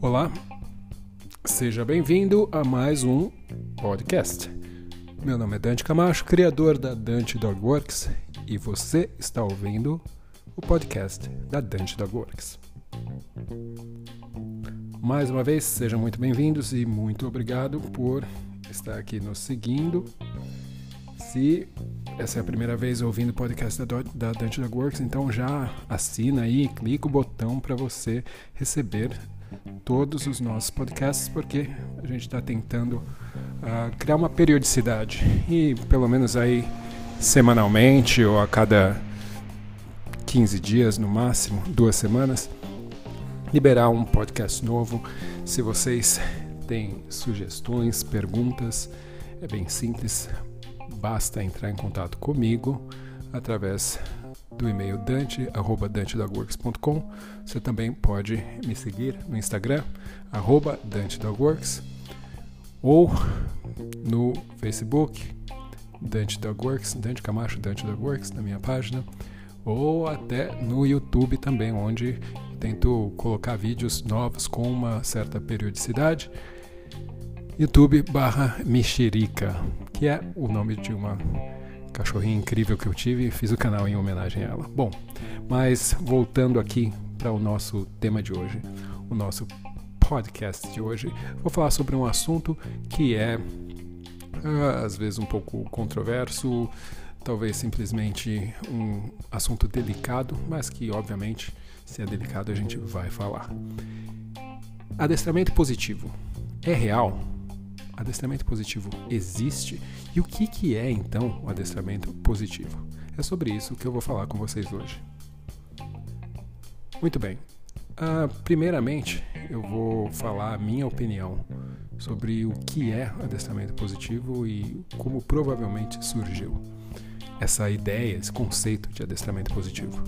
Olá, seja bem-vindo a mais um podcast. Meu nome é Dante Camacho, criador da Dante Dog Works, e você está ouvindo o podcast da Dante Dog Works. Mais uma vez, sejam muito bem-vindos e muito obrigado por estar aqui nos seguindo. Se essa é a primeira vez ouvindo o podcast da, da Dante Dog Works, então já assina aí, clica o botão para você receber todos os nossos podcasts, porque a gente está tentando uh, criar uma periodicidade. E pelo menos aí semanalmente ou a cada 15 dias no máximo, duas semanas, liberar um podcast novo. Se vocês têm sugestões, perguntas, é bem simples, basta entrar em contato comigo através do e-mail dante@dantedogworks.com. Você também pode me seguir no Instagram @dantedogworks ou no Facebook Dante Dogworks, Dante Camacho Dante Dogworks na minha página ou até no YouTube também, onde tento colocar vídeos novos com uma certa periodicidade. YouTube barra Mexerica, que é o nome de uma cachorrinha incrível que eu tive e fiz o canal em homenagem a ela. Bom, mas voltando aqui para o nosso tema de hoje, o nosso podcast de hoje, vou falar sobre um assunto que é ah, às vezes um pouco controverso, talvez simplesmente um assunto delicado, mas que obviamente, se é delicado, a gente vai falar. Adestramento positivo é real? Adestramento positivo existe? E o que, que é então o adestramento positivo? É sobre isso que eu vou falar com vocês hoje. Muito bem. Uh, primeiramente, eu vou falar a minha opinião sobre o que é adestramento positivo e como provavelmente surgiu essa ideia, esse conceito de adestramento positivo.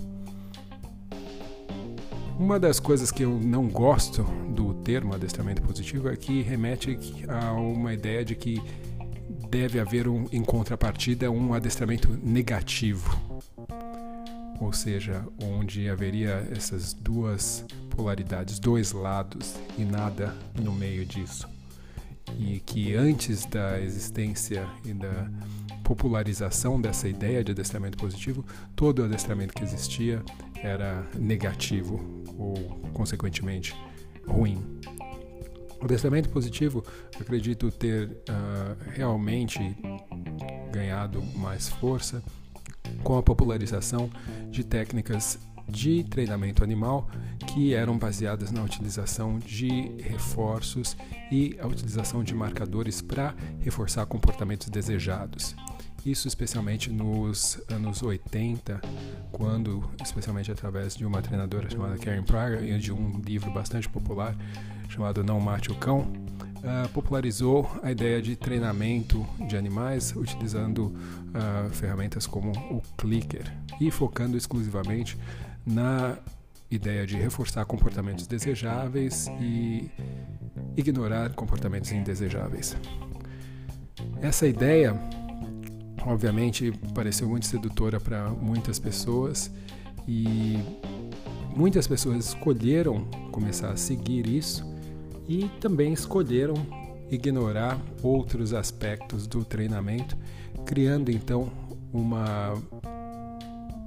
Uma das coisas que eu não gosto do termo adestramento positivo é que remete a uma ideia de que deve haver um, em contrapartida um adestramento negativo, ou seja, onde haveria essas duas polaridades, dois lados e nada no meio disso. E que antes da existência e da popularização dessa ideia de adestramento positivo, todo o adestramento que existia era negativo ou, consequentemente, ruim. O adestramento positivo, acredito ter uh, realmente ganhado mais força com a popularização de técnicas de treinamento animal que eram baseadas na utilização de reforços e a utilização de marcadores para reforçar comportamentos desejados. Isso especialmente nos anos 80, quando, especialmente através de uma treinadora chamada Karen Pryor e de um livro bastante popular chamado Não Mate o Cão, uh, popularizou a ideia de treinamento de animais utilizando uh, ferramentas como o clicker e focando exclusivamente na ideia de reforçar comportamentos desejáveis e ignorar comportamentos indesejáveis. Essa ideia obviamente pareceu muito sedutora para muitas pessoas e muitas pessoas escolheram começar a seguir isso e também escolheram ignorar outros aspectos do treinamento, criando então uma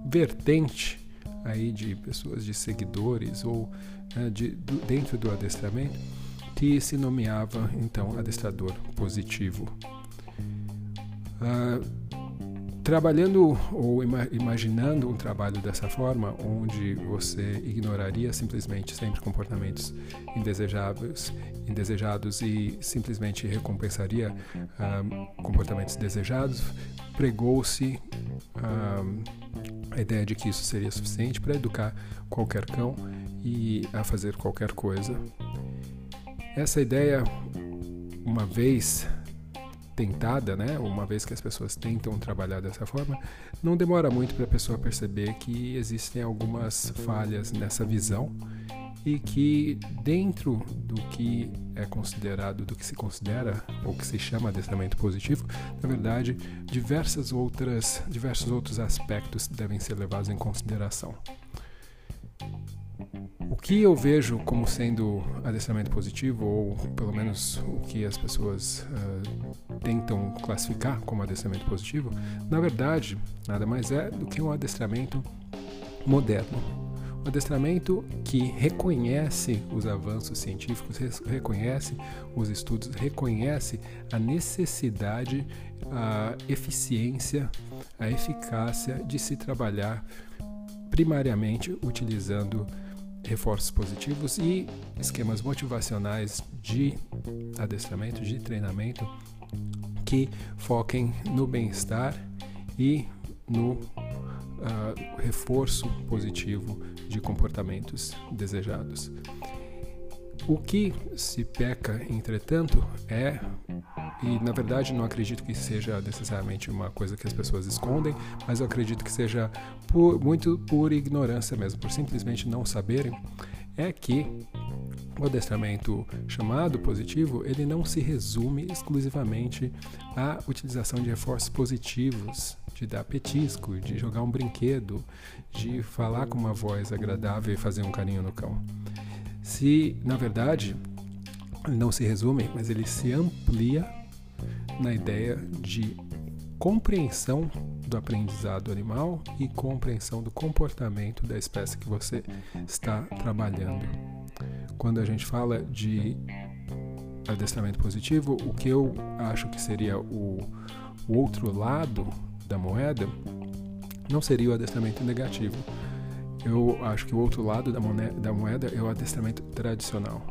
vertente aí de pessoas, de seguidores ou né, de, do, dentro do adestramento que se nomeava então adestrador positivo. Uh, trabalhando ou ima imaginando um trabalho dessa forma, onde você ignoraria simplesmente sempre comportamentos indesejáveis, indesejados e simplesmente recompensaria um, comportamentos desejados, pregou-se um, a ideia de que isso seria suficiente para educar qualquer cão e a fazer qualquer coisa. Essa ideia, uma vez tentada, né, uma vez que as pessoas tentam trabalhar dessa forma, não demora muito para a pessoa perceber que existem algumas falhas nessa visão e que dentro do que é considerado, do que se considera ou que se chama adestramento positivo, na verdade, diversas outras, diversos outros aspectos devem ser levados em consideração. O que eu vejo como sendo adestramento positivo, ou pelo menos o que as pessoas uh, tentam classificar como adestramento positivo, na verdade, nada mais é do que um adestramento moderno. Um adestramento que reconhece os avanços científicos, reconhece os estudos, reconhece a necessidade, a eficiência, a eficácia de se trabalhar primariamente utilizando reforços positivos e esquemas motivacionais de adestramento, de treinamento que foquem no bem-estar e no uh, reforço positivo de comportamentos desejados. O que se peca, entretanto, é, e na verdade não acredito que seja necessariamente uma coisa que as pessoas escondem, mas eu acredito que seja por, muito por ignorância mesmo, por simplesmente não saberem, é que o adestramento chamado positivo, ele não se resume exclusivamente à utilização de reforços positivos, de dar petisco, de jogar um brinquedo, de falar com uma voz agradável e fazer um carinho no cão. Se, na verdade, não se resume, mas ele se amplia na ideia de compreensão do aprendizado animal e compreensão do comportamento da espécie que você está trabalhando. Quando a gente fala de adestramento positivo, o que eu acho que seria o, o outro lado da moeda não seria o adestramento negativo, eu acho que o outro lado da moeda, da moeda é o adestramento tradicional.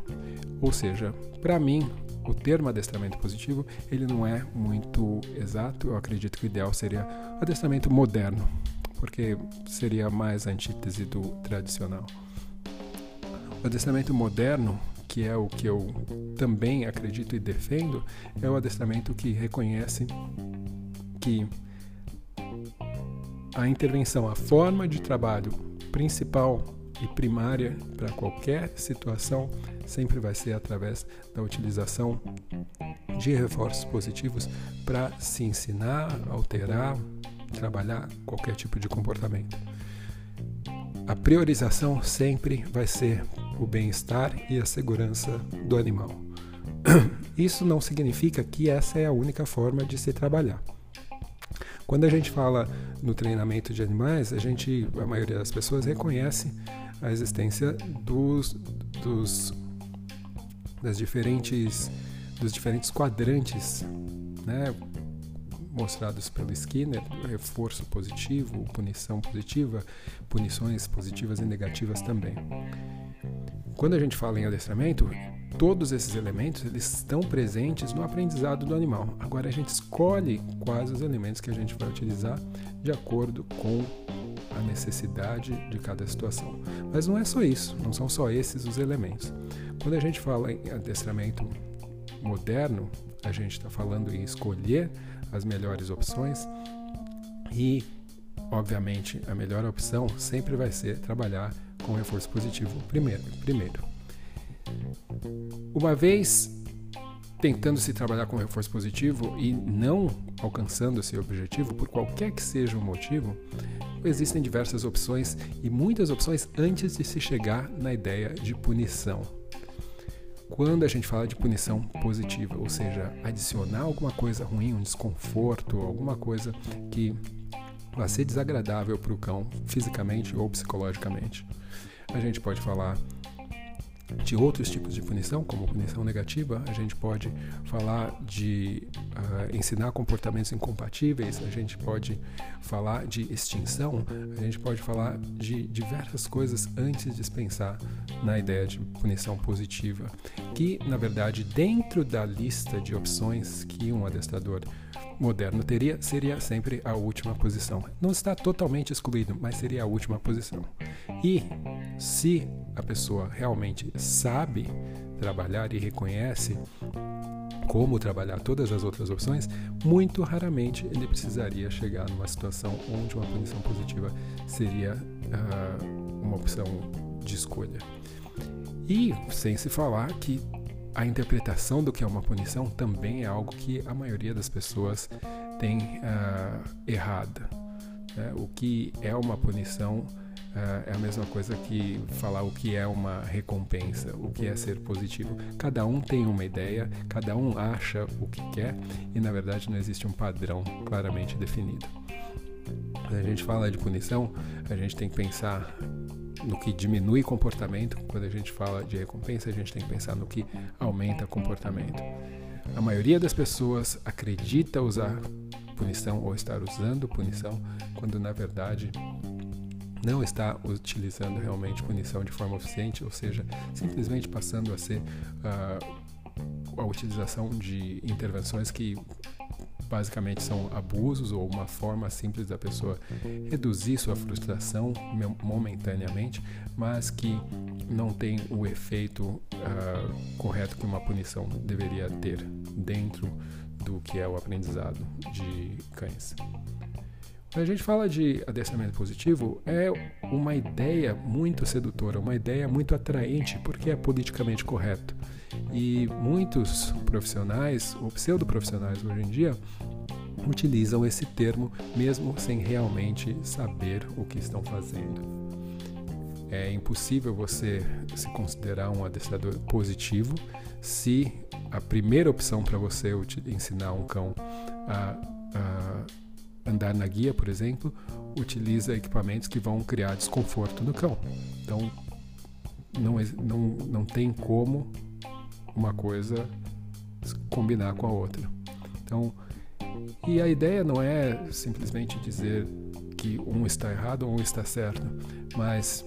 Ou seja, para mim, o termo adestramento positivo ele não é muito exato. Eu acredito que o ideal seria adestramento moderno, porque seria mais a antítese do tradicional. O adestramento moderno, que é o que eu também acredito e defendo, é o adestramento que reconhece que a intervenção, a forma de trabalho principal e primária para qualquer situação sempre vai ser através da utilização de reforços positivos para se ensinar, alterar, trabalhar qualquer tipo de comportamento. A priorização sempre vai ser o bem-estar e a segurança do animal. Isso não significa que essa é a única forma de se trabalhar. Quando a gente fala no treinamento de animais, a gente, a maioria das pessoas reconhece a existência dos, dos das diferentes dos diferentes quadrantes, né, mostrados pelo Skinner, reforço positivo, punição positiva, punições positivas e negativas também. Quando a gente fala em adestramento, todos esses elementos eles estão presentes no aprendizado do animal. Agora a gente escolhe quais os elementos que a gente vai utilizar de acordo com a necessidade de cada situação. Mas não é só isso, não são só esses os elementos. Quando a gente fala em adestramento moderno, a gente está falando em escolher as melhores opções e, obviamente, a melhor opção sempre vai ser trabalhar com reforço positivo primeiro. primeiro. Uma vez tentando se trabalhar com reforço positivo e não alcançando esse objetivo, por qualquer que seja o motivo, existem diversas opções e muitas opções antes de se chegar na ideia de punição. Quando a gente fala de punição positiva, ou seja, adicionar alguma coisa ruim, um desconforto, alguma coisa que vai ser desagradável para o cão fisicamente ou psicologicamente, a gente pode falar de outros tipos de punição, como punição negativa, a gente pode falar de uh, ensinar comportamentos incompatíveis, a gente pode falar de extinção, a gente pode falar de diversas coisas antes de pensar na ideia de punição positiva, que na verdade dentro da lista de opções que um adestrador moderno teria seria sempre a última posição. Não está totalmente excluído, mas seria a última posição. E se a pessoa realmente sabe trabalhar e reconhece como trabalhar todas as outras opções, muito raramente ele precisaria chegar numa situação onde uma punição positiva seria uh, uma opção de escolha. E sem se falar que a interpretação do que é uma punição também é algo que a maioria das pessoas tem uh, errada. Né? O que é uma punição uh, é a mesma coisa que falar o que é uma recompensa, o que é ser positivo. Cada um tem uma ideia, cada um acha o que quer e na verdade não existe um padrão claramente definido. Quando a gente fala de punição, a gente tem que pensar no que diminui comportamento. Quando a gente fala de recompensa, a gente tem que pensar no que aumenta comportamento. A maioria das pessoas acredita usar punição ou estar usando punição, quando na verdade não está utilizando realmente punição de forma eficiente, ou seja, simplesmente passando a ser uh, a utilização de intervenções que basicamente são abusos ou uma forma simples da pessoa reduzir sua frustração momentaneamente, mas que não tem o efeito uh, correto que uma punição deveria ter dentro do que é o aprendizado de cães. Quando a gente fala de adestramento positivo, é uma ideia muito sedutora, uma ideia muito atraente, porque é politicamente correto. E muitos profissionais, ou pseudo-profissionais hoje em dia, utilizam esse termo mesmo sem realmente saber o que estão fazendo. É impossível você se considerar um adestrador positivo se a primeira opção para você ensinar um cão a, a andar na guia, por exemplo, utiliza equipamentos que vão criar desconforto no cão. Então, não, não, não tem como uma coisa combinar com a outra. Então, e a ideia não é simplesmente dizer que um está errado ou um está certo, mas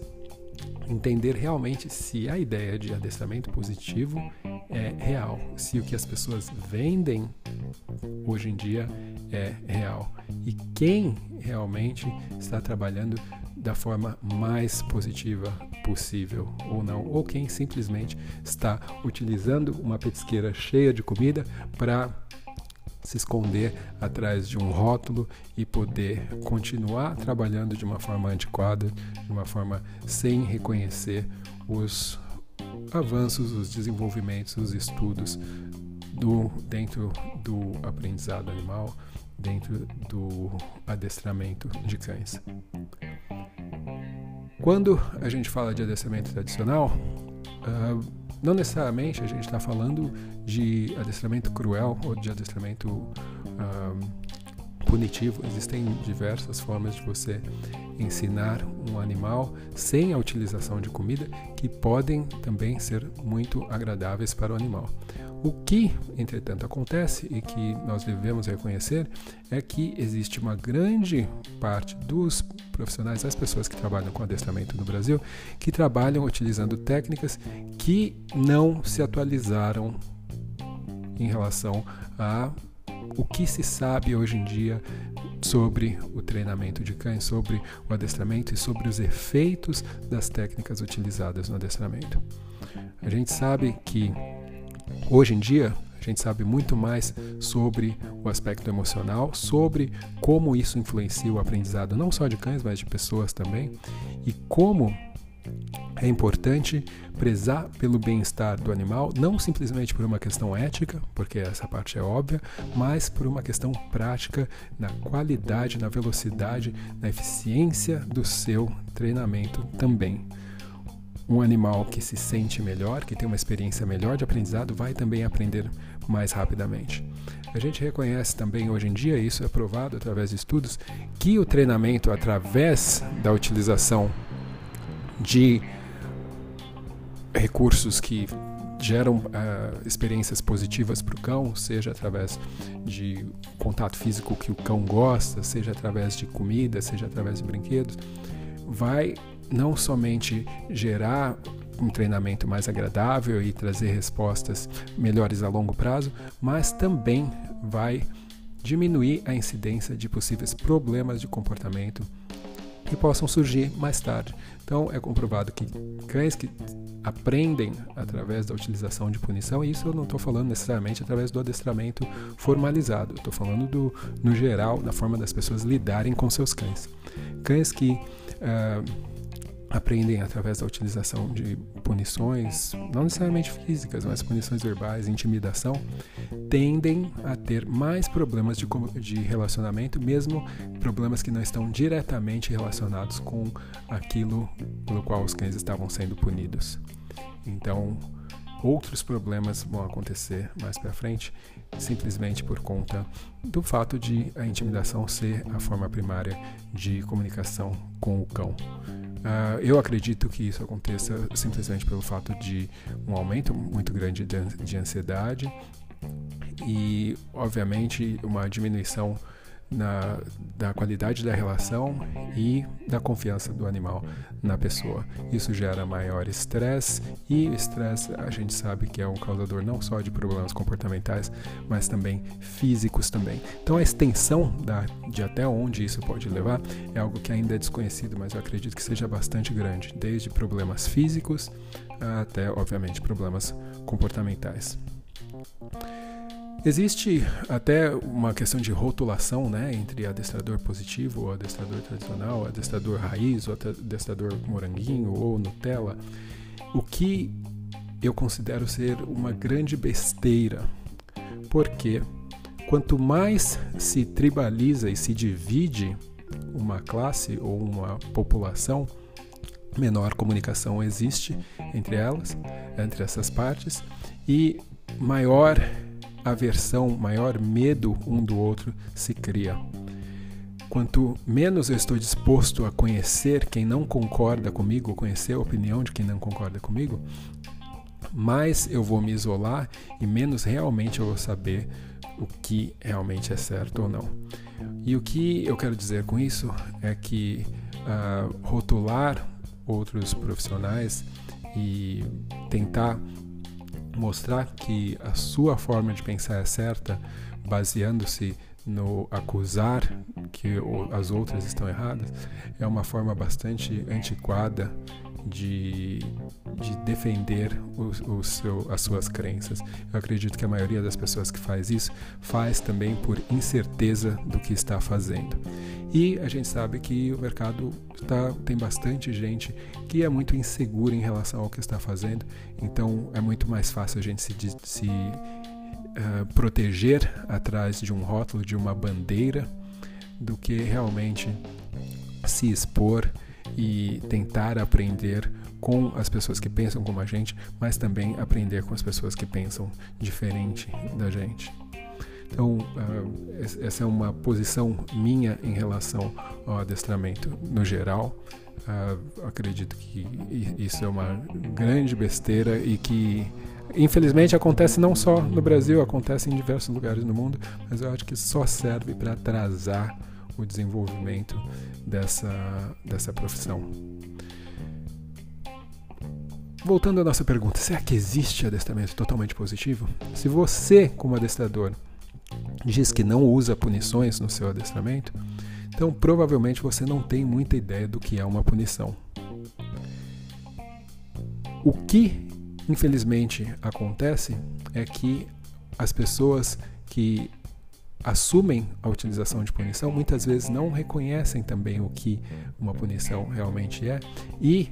entender realmente se a ideia de adestramento positivo é real, se o que as pessoas vendem hoje em dia é real. E quem realmente está trabalhando da forma mais positiva possível ou não, ou quem simplesmente está utilizando uma petisqueira cheia de comida para se esconder atrás de um rótulo e poder continuar trabalhando de uma forma antiquada, de uma forma sem reconhecer os avanços, os desenvolvimentos, os estudos do, dentro do aprendizado animal, dentro do adestramento de cães. Quando a gente fala de adestramento tradicional, uh, não necessariamente a gente está falando de adestramento cruel ou de adestramento um, punitivo. Existem diversas formas de você ensinar um animal sem a utilização de comida que podem também ser muito agradáveis para o animal. O que, entretanto, acontece e que nós devemos reconhecer é que existe uma grande parte dos profissionais, das pessoas que trabalham com adestramento no Brasil, que trabalham utilizando técnicas que não se atualizaram em relação a o que se sabe hoje em dia sobre o treinamento de cães, sobre o adestramento e sobre os efeitos das técnicas utilizadas no adestramento. A gente sabe que Hoje em dia, a gente sabe muito mais sobre o aspecto emocional, sobre como isso influencia o aprendizado não só de cães, mas de pessoas também, e como é importante prezar pelo bem-estar do animal, não simplesmente por uma questão ética, porque essa parte é óbvia, mas por uma questão prática na qualidade, na velocidade, na eficiência do seu treinamento também um animal que se sente melhor, que tem uma experiência melhor de aprendizado, vai também aprender mais rapidamente. A gente reconhece também hoje em dia, isso é provado através de estudos, que o treinamento através da utilização de recursos que geram uh, experiências positivas para o cão, seja através de contato físico que o cão gosta, seja através de comida, seja através de brinquedos, vai não somente gerar um treinamento mais agradável e trazer respostas melhores a longo prazo, mas também vai diminuir a incidência de possíveis problemas de comportamento que possam surgir mais tarde. Então, é comprovado que cães que aprendem através da utilização de punição, e isso eu não estou falando necessariamente através do adestramento formalizado, estou falando do, no geral, da forma das pessoas lidarem com seus cães. Cães que uh, aprendem através da utilização de punições, não necessariamente físicas, mas punições verbais, intimidação, tendem a ter mais problemas de, de relacionamento, mesmo problemas que não estão diretamente relacionados com aquilo pelo qual os cães estavam sendo punidos. Então, outros problemas vão acontecer mais para frente, simplesmente por conta do fato de a intimidação ser a forma primária de comunicação com o cão. Uh, eu acredito que isso aconteça simplesmente pelo fato de um aumento muito grande de, de ansiedade e, obviamente, uma diminuição na, da qualidade da relação e da confiança do animal na pessoa. Isso gera maior estresse e o estresse a gente sabe que é um causador não só de problemas comportamentais, mas também físicos também. Então a extensão da, de até onde isso pode levar é algo que ainda é desconhecido, mas eu acredito que seja bastante grande, desde problemas físicos até, obviamente, problemas comportamentais. Existe até uma questão de rotulação né, entre adestrador positivo ou adestrador tradicional, adestrador raiz ou adestrador moranguinho ou Nutella, o que eu considero ser uma grande besteira, porque quanto mais se tribaliza e se divide uma classe ou uma população, menor comunicação existe entre elas, entre essas partes, e maior aversão, maior medo um do outro se cria. Quanto menos eu estou disposto a conhecer quem não concorda comigo, conhecer a opinião de quem não concorda comigo, mais eu vou me isolar e menos realmente eu vou saber o que realmente é certo ou não. E o que eu quero dizer com isso é que uh, rotular outros profissionais e tentar mostrar que a sua forma de pensar é certa, baseando-se no acusar que as outras estão erradas, é uma forma bastante antiquada de, de defender o, o seu, as suas crenças. Eu acredito que a maioria das pessoas que faz isso faz também por incerteza do que está fazendo. E a gente sabe que o mercado tá, tem bastante gente que é muito insegura em relação ao que está fazendo, então é muito mais fácil a gente se, se uh, proteger atrás de um rótulo, de uma bandeira, do que realmente se expor e tentar aprender com as pessoas que pensam como a gente, mas também aprender com as pessoas que pensam diferente da gente. Então, uh, essa é uma posição minha em relação ao adestramento no geral. Uh, acredito que isso é uma grande besteira e que, infelizmente, acontece não só no Brasil, acontece em diversos lugares no mundo, mas eu acho que só serve para atrasar o desenvolvimento dessa, dessa profissão. Voltando à nossa pergunta, será que existe adestramento totalmente positivo? Se você, como adestrador, diz que não usa punições no seu adestramento, então provavelmente você não tem muita ideia do que é uma punição. O que, infelizmente, acontece é que as pessoas que assumem a utilização de punição muitas vezes não reconhecem também o que uma punição realmente é e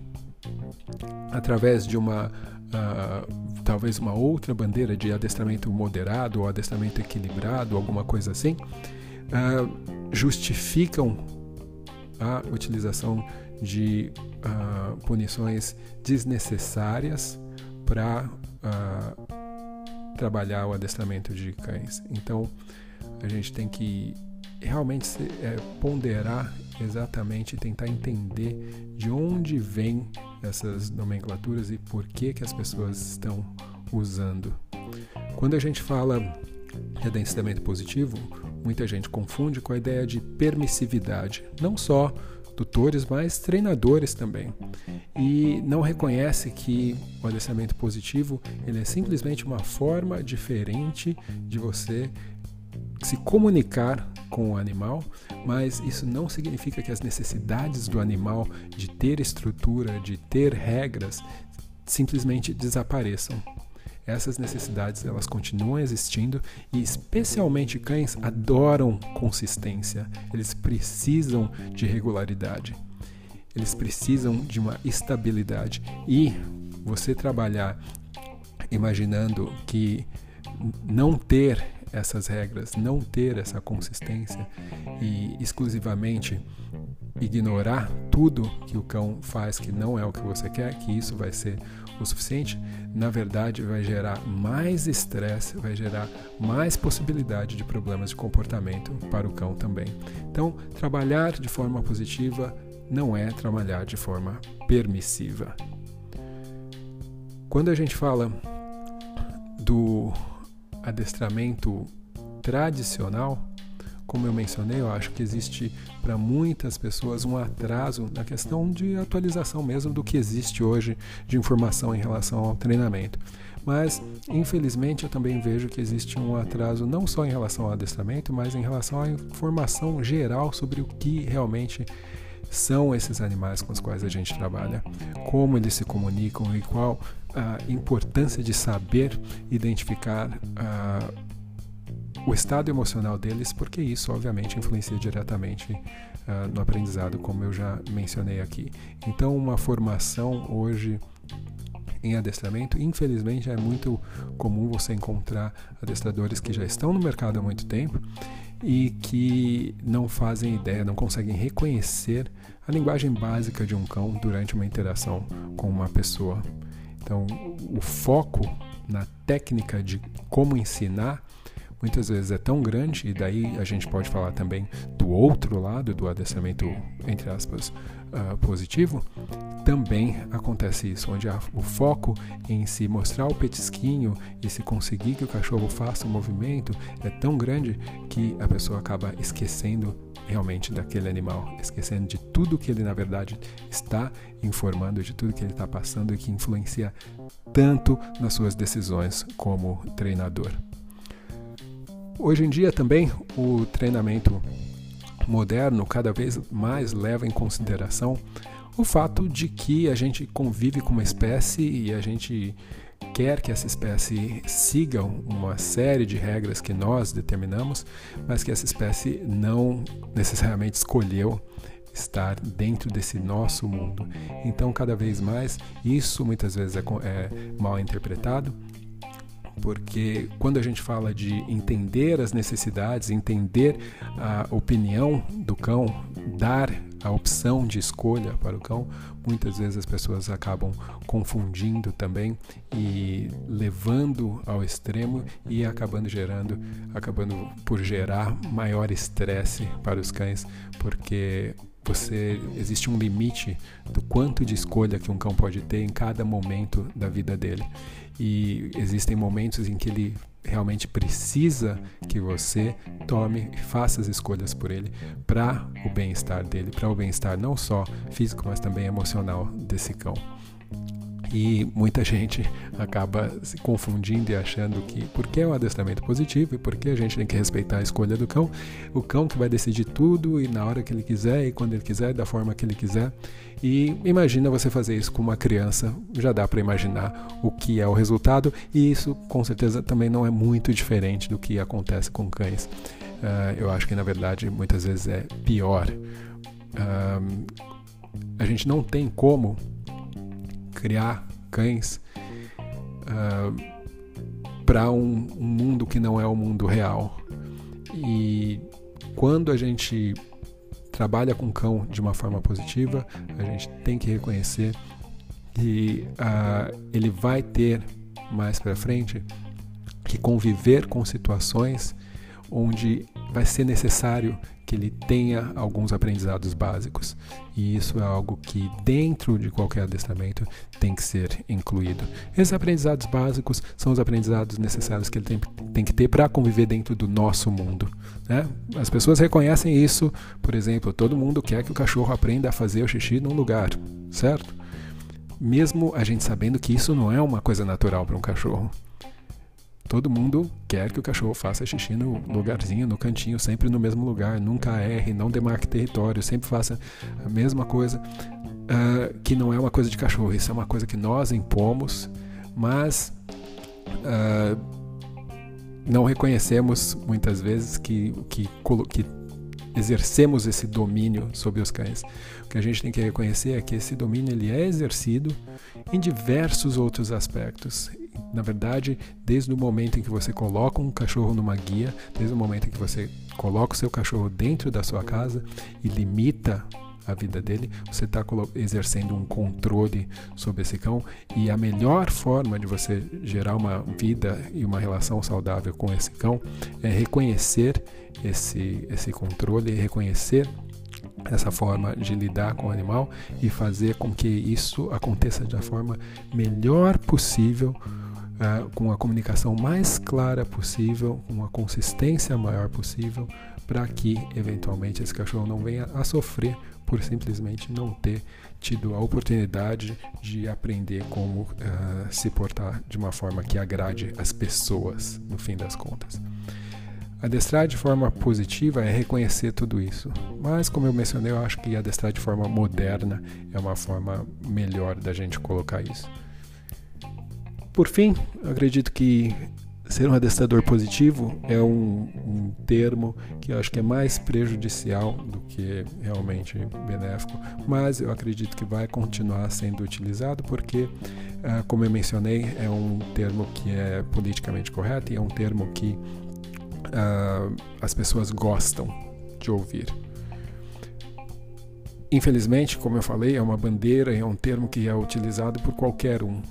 através de uma uh, talvez uma outra bandeira de adestramento moderado ou adestramento equilibrado, alguma coisa assim, uh, justificam a utilização de uh, punições desnecessárias para trabalhar o adestramento de cães. Então, a gente tem que realmente se, é, ponderar exatamente e tentar entender de onde vem essas nomenclaturas e por que, que as pessoas estão usando. Quando a gente fala de adensamento positivo, muita gente confunde com a ideia de permissividade, não só tutores, mas treinadores também. E não reconhece que o adensamento positivo ele é simplesmente uma forma diferente de você se comunicar com o animal, mas isso não significa que as necessidades do animal de ter estrutura, de ter regras, simplesmente desapareçam. Essas necessidades elas continuam existindo e especialmente cães adoram consistência. Eles precisam de regularidade. eles precisam de uma estabilidade. E você trabalhar imaginando que não ter essas regras, não ter essa consistência e exclusivamente ignorar tudo que o cão faz que não é o que você quer, que isso vai ser o suficiente, na verdade vai gerar mais estresse, vai gerar mais possibilidade de problemas de comportamento para o cão também. Então, trabalhar de forma positiva não é trabalhar de forma permissiva. Quando a gente fala do adestramento tradicional, como eu mencionei, eu acho que existe para muitas pessoas um atraso na questão de atualização mesmo do que existe hoje de informação em relação ao treinamento. Mas, infelizmente, eu também vejo que existe um atraso não só em relação ao adestramento, mas em relação à informação geral sobre o que realmente são esses animais com os quais a gente trabalha, como eles se comunicam e qual a importância de saber identificar uh, o estado emocional deles, porque isso, obviamente, influencia diretamente uh, no aprendizado, como eu já mencionei aqui. Então, uma formação hoje em adestramento, infelizmente, é muito comum você encontrar adestradores que já estão no mercado há muito tempo e que não fazem ideia, não conseguem reconhecer a linguagem básica de um cão durante uma interação com uma pessoa. Então, o foco na técnica de como ensinar muitas vezes é tão grande, e daí a gente pode falar também do outro lado do adestramento, entre aspas, uh, positivo, também acontece isso, onde a, o foco em se mostrar o petisquinho e se conseguir que o cachorro faça o movimento é tão grande que a pessoa acaba esquecendo realmente daquele animal, esquecendo de tudo que ele na verdade está informando, de tudo que ele está passando e que influencia tanto nas suas decisões como treinador. Hoje em dia também o treinamento moderno cada vez mais leva em consideração o fato de que a gente convive com uma espécie e a gente quer que essa espécie siga uma série de regras que nós determinamos, mas que essa espécie não necessariamente escolheu estar dentro desse nosso mundo. Então, cada vez mais, isso muitas vezes é, é mal interpretado porque quando a gente fala de entender as necessidades, entender a opinião do cão, dar a opção de escolha para o cão, muitas vezes as pessoas acabam confundindo também e levando ao extremo e acabando gerando, acabando por gerar maior estresse para os cães, porque você existe um limite do quanto de escolha que um cão pode ter em cada momento da vida dele. E existem momentos em que ele realmente precisa que você tome e faça as escolhas por ele para o bem-estar dele, para o bem-estar não só físico, mas também emocional desse cão. E muita gente acaba se confundindo e achando que porque é um adestramento positivo e porque a gente tem que respeitar a escolha do cão, o cão que vai decidir tudo e na hora que ele quiser e quando ele quiser, da forma que ele quiser. E imagina você fazer isso com uma criança, já dá para imaginar o que é o resultado, e isso com certeza também não é muito diferente do que acontece com cães. Uh, eu acho que na verdade muitas vezes é pior. Uh, a gente não tem como criar cães uh, ah, para um, um mundo que não é o mundo real. E quando a gente trabalha com cão de uma forma positiva, a gente tem que reconhecer que uh, ele vai ter mais para frente que conviver com situações onde vai ser necessário que ele tenha alguns aprendizados básicos. E isso é algo que, dentro de qualquer adestramento, tem que ser incluído. Esses aprendizados básicos são os aprendizados necessários que ele tem, tem que ter para conviver dentro do nosso mundo. Né? As pessoas reconhecem isso, por exemplo, todo mundo quer que o cachorro aprenda a fazer o xixi num lugar, certo? Mesmo a gente sabendo que isso não é uma coisa natural para um cachorro. Todo mundo quer que o cachorro faça xixi no lugarzinho, no cantinho, sempre no mesmo lugar, nunca erre, não demarque território, sempre faça a mesma coisa, uh, que não é uma coisa de cachorro, isso é uma coisa que nós impomos, mas uh, não reconhecemos muitas vezes que, que, que exercemos esse domínio sobre os cães. O que a gente tem que reconhecer é que esse domínio ele é exercido em diversos outros aspectos. Na verdade, desde o momento em que você coloca um cachorro numa guia, desde o momento em que você coloca o seu cachorro dentro da sua casa e limita a vida dele, você está exercendo um controle sobre esse cão. E a melhor forma de você gerar uma vida e uma relação saudável com esse cão é reconhecer esse, esse controle, reconhecer essa forma de lidar com o animal e fazer com que isso aconteça da forma melhor possível uh, com a comunicação mais clara possível, com a consistência maior possível, para que eventualmente esse cachorro não venha a sofrer por simplesmente não ter tido a oportunidade de aprender como uh, se portar de uma forma que agrade as pessoas, no fim das contas. Adestrar de forma positiva é reconhecer tudo isso. Mas, como eu mencionei, eu acho que adestrar de forma moderna é uma forma melhor da gente colocar isso. Por fim, acredito que ser um adestrador positivo é um, um, termo que eu acho que é mais prejudicial do que realmente benéfico, mas eu acredito que vai continuar sendo utilizado porque, uh, como eu mencionei, é um termo que é politicamente correto e é um termo que uh, as pessoas gostam de ouvir. Infelizmente, como eu falei, é uma bandeira, é um termo que é utilizado por qualquer um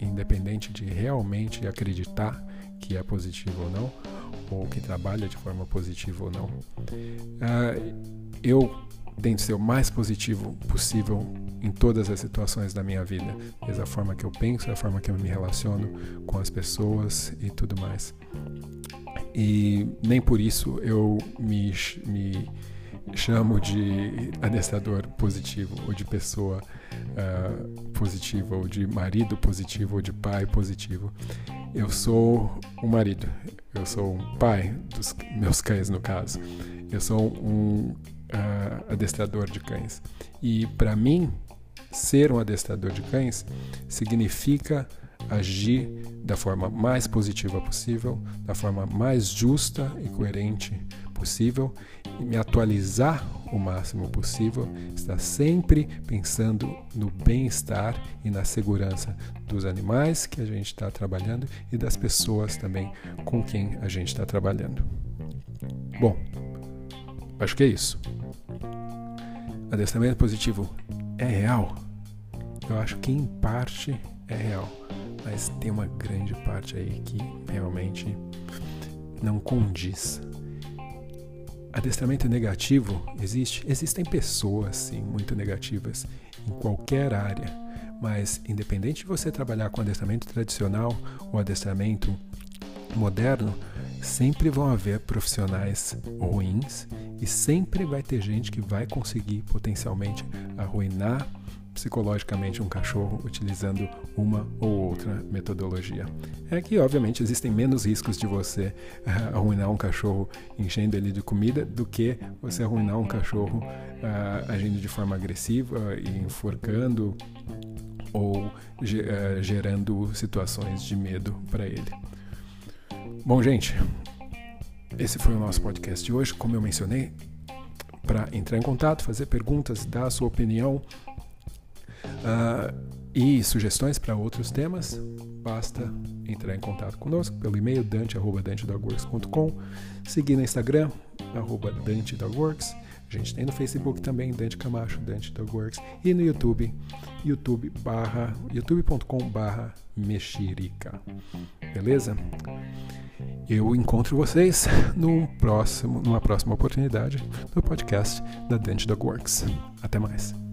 independente de realmente acreditar que é positivo ou não, ou que trabalha de forma positiva ou não. Uh, eu tento ser o mais positivo possível em todas as situações da minha vida, desde a forma que eu penso, a forma que eu me relaciono com as pessoas e tudo mais. E nem por isso eu me, me chamo de adestrador positivo, ou de pessoa uh, positiva, ou de marido positivo, ou de pai positivo. Eu sou um marido, eu sou um pai dos meus cães, no caso. Eu sou um uh, adestrador de cães. E para mim, ser um adestrador de cães significa agir da forma mais positiva possível, da forma mais justa e coerente possível e me atualizar o máximo possível, estar sempre pensando no bem-estar e na segurança dos animais que a gente está trabalhando e das pessoas também com quem a gente está trabalhando. Bom, acho que é isso. Adestramento positivo é real? Eu acho que em parte é real, mas tem uma grande parte aí que realmente não condiz adestramento negativo existe? Existem pessoas, sim, muito negativas em qualquer área, mas independente de você trabalhar com adestramento tradicional ou adestramento moderno, sempre vão haver profissionais ruins e sempre vai ter gente que vai conseguir potencialmente arruinar psicologicamente um cachorro utilizando uma ou outra metodologia. É que, obviamente, existem menos riscos de você uh, arruinar um cachorro enchendo ele de comida do que você arruinar um cachorro uh, agindo de forma agressiva e enforcando ou uh, gerando situações de medo para ele. Bom, gente, esse foi o nosso podcast de hoje. Como eu mencionei, para entrar em contato, fazer perguntas, dar a sua opinião Uh, e sugestões para outros temas, basta entrar em contato conosco pelo e-mail dante.dantedogworks.com, seguir no Instagram, arroba dantedogworks, a gente tem no Facebook também, Dante Camacho, Dante Dogworks, e no YouTube, youtube barra, youtube.com barra mexerica. Beleza? Eu encontro vocês no próximo, numa próxima oportunidade do podcast da Dante Dogworks. Até mais.